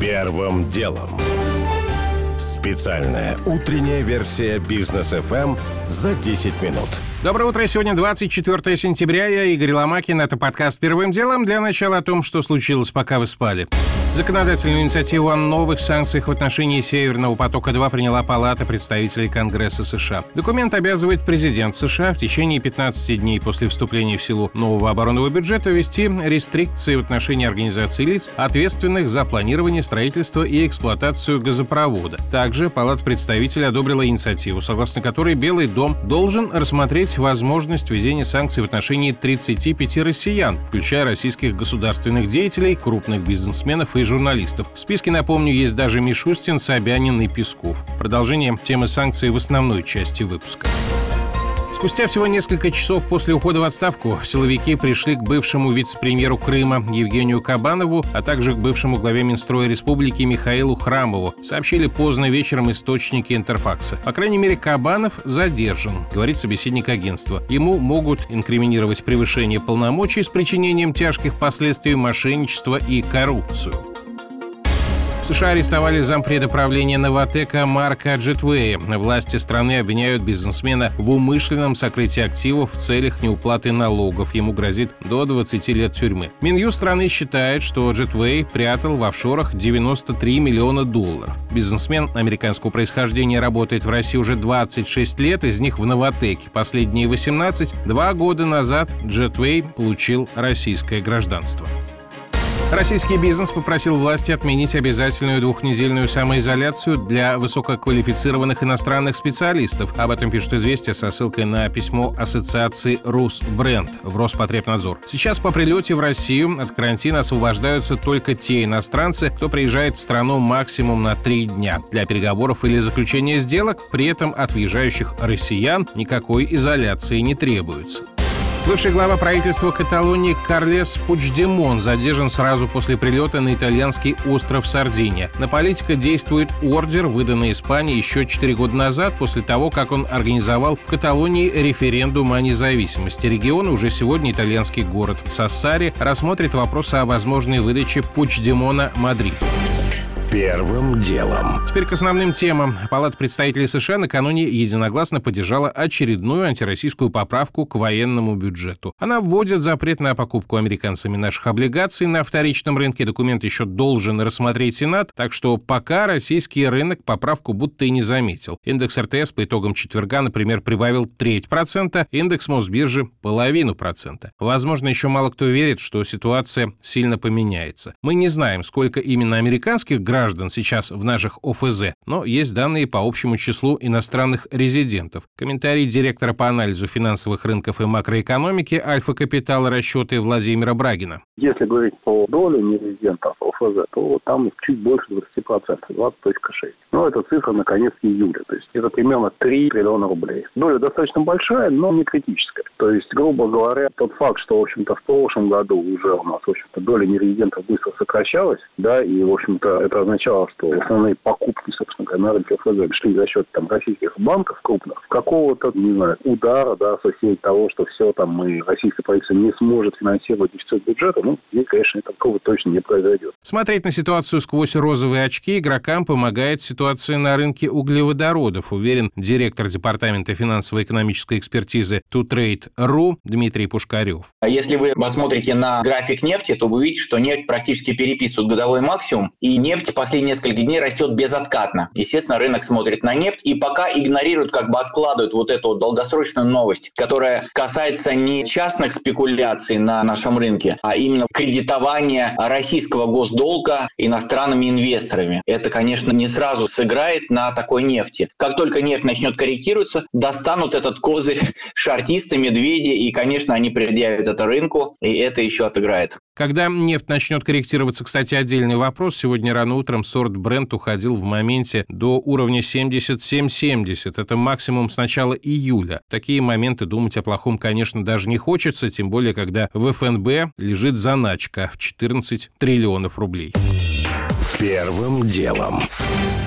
Первым делом. Специальная утренняя версия бизнес FM за 10 минут. Доброе утро. Сегодня 24 сентября. Я Игорь Ломакин. Это подкаст «Первым делом». Для начала о том, что случилось, пока вы спали. Законодательную инициативу о новых санкциях в отношении «Северного потока-2» приняла Палата представителей Конгресса США. Документ обязывает президент США в течение 15 дней после вступления в силу нового оборонного бюджета ввести рестрикции в отношении организаций лиц, ответственных за планирование, строительство и эксплуатацию газопровода. Также Палата представителей одобрила инициативу, согласно которой Белый дом должен рассмотреть возможность введения санкций в отношении 35 россиян, включая российских государственных деятелей, крупных бизнесменов и журналистов. В списке, напомню, есть даже Мишустин, Собянин и Песков. Продолжение темы санкций в основной части выпуска. Спустя всего несколько часов после ухода в отставку силовики пришли к бывшему вице-премьеру Крыма Евгению Кабанову, а также к бывшему главе Минстроя Республики Михаилу Храмову, сообщили поздно вечером источники Интерфакса. По крайней мере, Кабанов задержан, говорит собеседник агентства. Ему могут инкриминировать превышение полномочий с причинением тяжких последствий мошенничества и коррупцию. США арестовали зампреда правления Новотека Марка Джетвея. Власти страны обвиняют бизнесмена в умышленном сокрытии активов в целях неуплаты налогов. Ему грозит до 20 лет тюрьмы. Минюс страны считает, что Джетвей прятал в офшорах 93 миллиона долларов. Бизнесмен американского происхождения работает в России уже 26 лет, из них в Новотеке. Последние 18. Два года назад Джетвей получил российское гражданство. Российский бизнес попросил власти отменить обязательную двухнедельную самоизоляцию для высококвалифицированных иностранных специалистов. Об этом пишет «Известия» со ссылкой на письмо Ассоциации «Русбренд» в Роспотребнадзор. Сейчас по прилете в Россию от карантина освобождаются только те иностранцы, кто приезжает в страну максимум на три дня для переговоров или заключения сделок. При этом от въезжающих россиян никакой изоляции не требуется. Бывший глава правительства Каталонии Карлес Пучдемон задержан сразу после прилета на итальянский остров Сардиния. На политика действует ордер, выданный Испании еще 4 года назад, после того, как он организовал в Каталонии референдум о независимости региона. Уже сегодня итальянский город Сассари рассмотрит вопрос о возможной выдаче Пучдемона Мадрид. Первым делом. Теперь к основным темам. Палата представителей США накануне единогласно поддержала очередную антироссийскую поправку к военному бюджету. Она вводит запрет на покупку американцами наших облигаций на вторичном рынке. Документ еще должен рассмотреть Сенат, так что пока российский рынок поправку будто и не заметил. Индекс РТС по итогам четверга, например, прибавил треть процента, индекс Мосбиржи – половину процента. Возможно, еще мало кто верит, что ситуация сильно поменяется. Мы не знаем, сколько именно американских граждан граждан сейчас в наших ОФЗ, но есть данные по общему числу иностранных резидентов. Комментарий директора по анализу финансовых рынков и макроэкономики Альфа Капитала расчеты Владимира Брагина. Если говорить по доле нерезидентов ОФЗ, то там чуть больше 20%, 20.6. Но это цифра на конец июля, то есть это примерно 3 триллиона рублей. Доля достаточно большая, но не критическая. То есть, грубо говоря, тот факт, что, в общем-то, в прошлом году уже у нас, в общем-то, доля нерезидентов быстро сокращалась, да, и, в общем-то, это означало, что основные покупки, собственно говоря, на рынке ФЗ шли за счет там российских банков крупных, какого-то, не знаю, удара, да, со всей того, что все там мы, российское правительство не сможет финансировать дефицит бюджета, ну, здесь, конечно, такого точно не произойдет. Смотреть на ситуацию сквозь розовые очки игрокам помогает ситуация на рынке углеводородов, уверен директор Департамента финансово-экономической экспертизы TuTrade.ru Дмитрий Пушкарев. А если вы посмотрите на график нефти, то вы увидите, что нефть практически переписывает годовой максимум, и нефть последние несколько дней растет безоткатно. Естественно, рынок смотрит на нефть и пока игнорирует, как бы откладывает вот эту вот долгосрочную новость, которая касается не частных спекуляций на нашем рынке, а именно кредитования российского госдолга иностранными инвесторами. Это, конечно, не сразу сыграет на такой нефти. Как только нефть начнет корректироваться, достанут этот козырь шартисты, медведи, и, конечно, они предъявят это рынку, и это еще отыграет. Когда нефть начнет корректироваться, кстати, отдельный вопрос. Сегодня рано утром сорт Brent уходил в моменте до уровня 77.70. Это максимум с начала июля. Такие моменты думать о плохом, конечно, даже не хочется, тем более, когда в ФНБ лежит заначка в 14 триллионов рублей. Первым делом.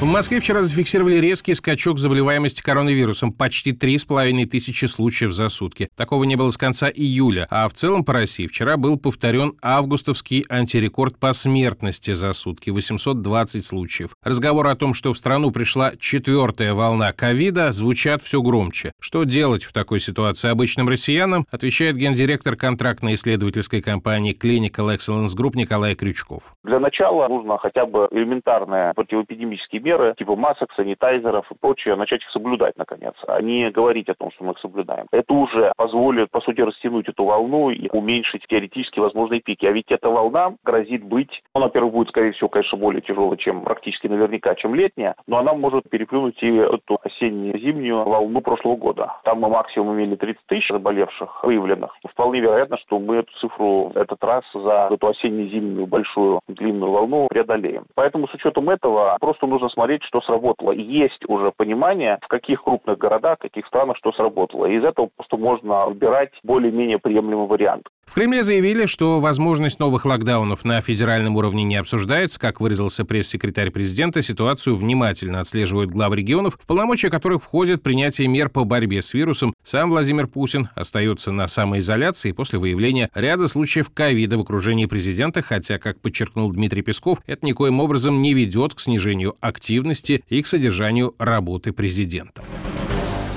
В Москве вчера зафиксировали резкий скачок заболеваемости коронавирусом. Почти 3,5 тысячи случаев за сутки. Такого не было с конца июля. А в целом по России вчера был повторен августовский антирекорд по смертности за сутки – 820 случаев. Разговор о том, что в страну пришла четвертая волна ковида, звучат все громче. Что делать в такой ситуации обычным россиянам, отвечает гендиректор контрактной исследовательской компании Clinical Excellence Group Николай Крючков. Для начала нужно хотя бы элементарные противоэпидемические меры типа масок, санитайзеров и прочее, начать их соблюдать, наконец, а не говорить о том, что мы их соблюдаем. Это уже позволит, по сути, растянуть эту волну и уменьшить теоретически возможные пики. А ведь эта волна грозит быть, ну, во-первых, будет, скорее всего, конечно, более тяжелой, чем практически наверняка, чем летняя, но она может переплюнуть и эту осенне-зимнюю волну прошлого года. Там мы максимум имели 30 тысяч заболевших, выявленных. Вполне вероятно, что мы эту цифру этот раз за эту осенне-зимнюю большую длинную волну преодолеем. Поэтому с учетом этого просто нужно смотреть, что сработало. Есть уже понимание, в каких крупных городах, в каких странах что сработало. И из этого просто можно выбирать более-менее приемлемый вариант. В Кремле заявили, что возможность новых локдаунов на федеральном уровне не обсуждается. Как выразился пресс-секретарь президента, ситуацию внимательно отслеживают главы регионов, в полномочия которых входит принятие мер по борьбе с вирусом. Сам Владимир Путин остается на самоизоляции после выявления ряда случаев ковида в окружении президента, хотя, как подчеркнул Дмитрий Песков, это никоим образом не ведет к снижению активности и к содержанию работы президента.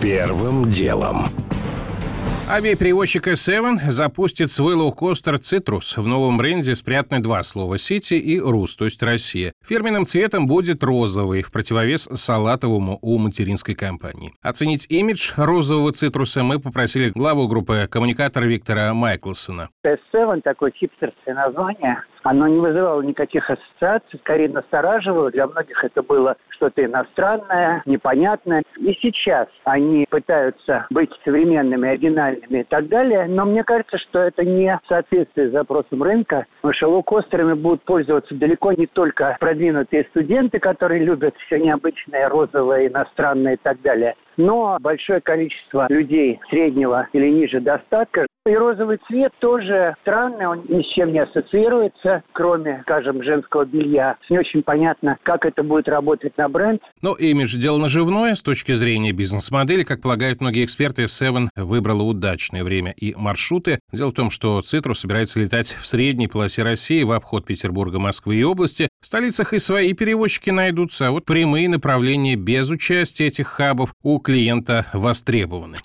Первым делом. Авиаперевозчик S7 запустит свой лоукостер «Цитрус». В новом бренде спрятаны два слова «Сити» и «Рус», то есть «Россия». Фирменным цветом будет розовый, в противовес салатовому у материнской компании. Оценить имидж розового «Цитруса» мы попросили главу группы коммуникатора Виктора Майклсона. S7 – такое хипстерское название – оно не вызывало никаких ассоциаций, скорее настораживало. Для многих это было что-то иностранное, непонятное. И сейчас они пытаются быть современными, оригинальными и так далее. Но мне кажется, что это не соответствует запросам рынка, потому что лоукостерами будут пользоваться далеко не только продвинутые студенты, которые любят все необычное, розовое, иностранное и так далее, но большое количество людей среднего или ниже достатка и розовый цвет тоже странный, он ни с чем не ассоциируется, кроме, скажем, женского белья. Не очень понятно, как это будет работать на бренд. Но имидж дело наживное. С точки зрения бизнес-модели, как полагают многие эксперты, Seven выбрала удачное время и маршруты. Дело в том, что Цитрус собирается летать в средней полосе России в обход Петербурга, Москвы и области. В столицах и свои перевозчики найдутся, а вот прямые направления без участия этих хабов у клиента востребованы.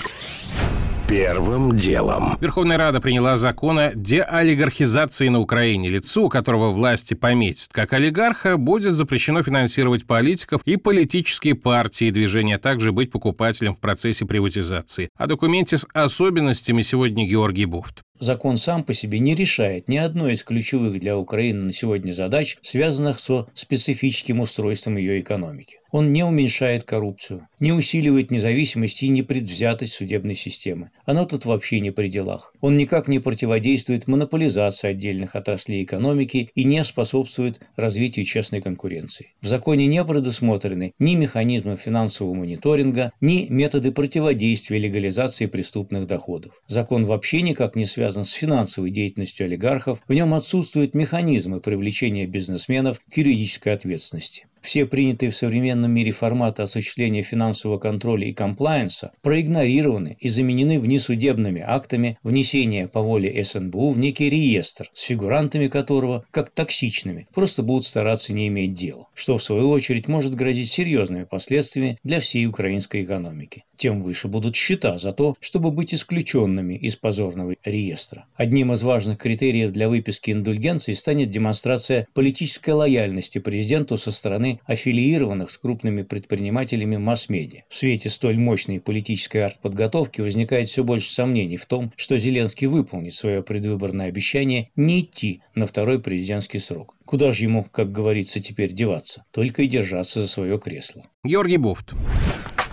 Первым делом. Верховная Рада приняла закон о деолигархизации на Украине. Лицу, которого власти пометят как олигарха, будет запрещено финансировать политиков и политические партии и движения, а также быть покупателем в процессе приватизации. О документе с особенностями сегодня Георгий Буфт закон сам по себе не решает ни одной из ключевых для Украины на сегодня задач, связанных со специфическим устройством ее экономики. Он не уменьшает коррупцию, не усиливает независимость и непредвзятость судебной системы. Она тут вообще не при делах. Он никак не противодействует монополизации отдельных отраслей экономики и не способствует развитию честной конкуренции. В законе не предусмотрены ни механизмы финансового мониторинга, ни методы противодействия легализации преступных доходов. Закон вообще никак не связан с финансовой деятельностью олигархов, в нем отсутствуют механизмы привлечения бизнесменов к юридической ответственности. Все принятые в современном мире форматы осуществления финансового контроля и комплайенса проигнорированы и заменены внесудебными актами внесения по воле СНБУ в некий реестр, с фигурантами которого, как токсичными, просто будут стараться не иметь дела, что в свою очередь может грозить серьезными последствиями для всей украинской экономики. Тем выше будут счета за то, чтобы быть исключенными из позорного реестра. Одним из важных критериев для выписки индульгенций станет демонстрация политической лояльности президенту со стороны аффилированных с крупными предпринимателями масс-медиа. В свете столь мощной политической артподготовки возникает все больше сомнений в том, что Зеленский выполнит свое предвыборное обещание не идти на второй президентский срок. Куда же ему, как говорится, теперь деваться? Только и держаться за свое кресло. Георгий Буфт.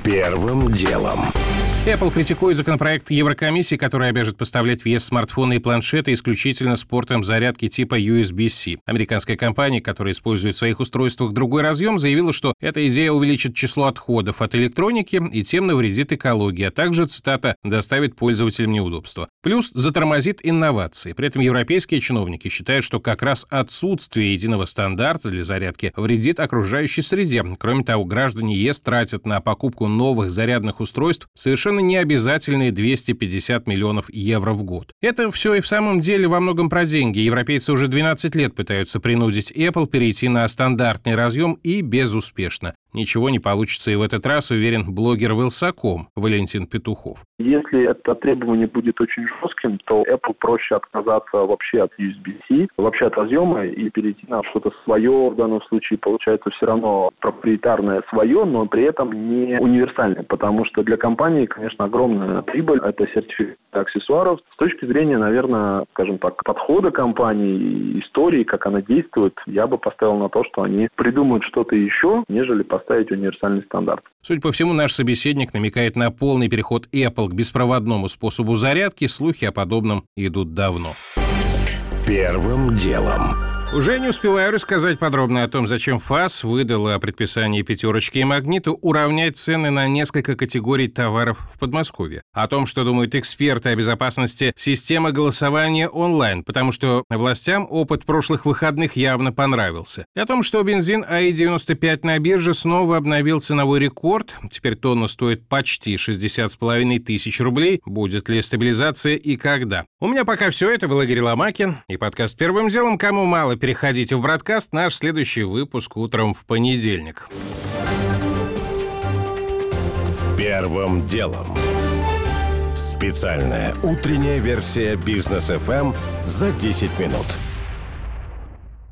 Первым делом. Apple критикует законопроект Еврокомиссии, который обяжет поставлять в ЕС смартфоны и планшеты исключительно с портом зарядки типа USB-C. Американская компания, которая использует в своих устройствах другой разъем, заявила, что эта идея увеличит число отходов от электроники и тем навредит экологии, а также, цитата, доставит пользователям неудобства. Плюс затормозит инновации. При этом европейские чиновники считают, что как раз отсутствие единого стандарта для зарядки вредит окружающей среде. Кроме того, граждане ЕС тратят на покупку новых зарядных устройств совершенно необязательные 250 миллионов евро в год. Это все и в самом деле во многом про деньги. Европейцы уже 12 лет пытаются принудить Apple перейти на стандартный разъем и безуспешно. Ничего не получится и в этот раз, уверен блогер Вилсаком Валентин Петухов. Если это требование будет очень жестким, то Apple проще отказаться вообще от USB-C, вообще от разъема и перейти на что-то свое. В данном случае получается все равно проприетарное свое, но при этом не универсальное, потому что для компании, конечно, огромная прибыль – это сертификат аксессуаров. С точки зрения, наверное, скажем так, подхода компании, истории, как она действует, я бы поставил на то, что они придумают что-то еще, нежели поставить универсальный стандарт. Судя по всему, наш собеседник намекает на полный переход Apple к беспроводному способу зарядки. Слухи о подобном идут давно. Первым делом. Уже не успеваю рассказать подробно о том, зачем ФАС выдала предписание пятерочки и магниту уравнять цены на несколько категорий товаров в Подмосковье. О том, что думают эксперты о безопасности системы голосования онлайн, потому что властям опыт прошлых выходных явно понравился. И о том, что бензин АИ-95 на бирже снова обновил ценовой рекорд. Теперь тонна стоит почти 60,5 тысяч рублей. Будет ли стабилизация и когда? У меня пока все. Это был Игорь Ломакин и подкаст «Первым делом». Кому мало переходите в бродкаст. Наш следующий выпуск утром в понедельник. Первым делом. Специальная утренняя версия бизнес FM за 10 минут.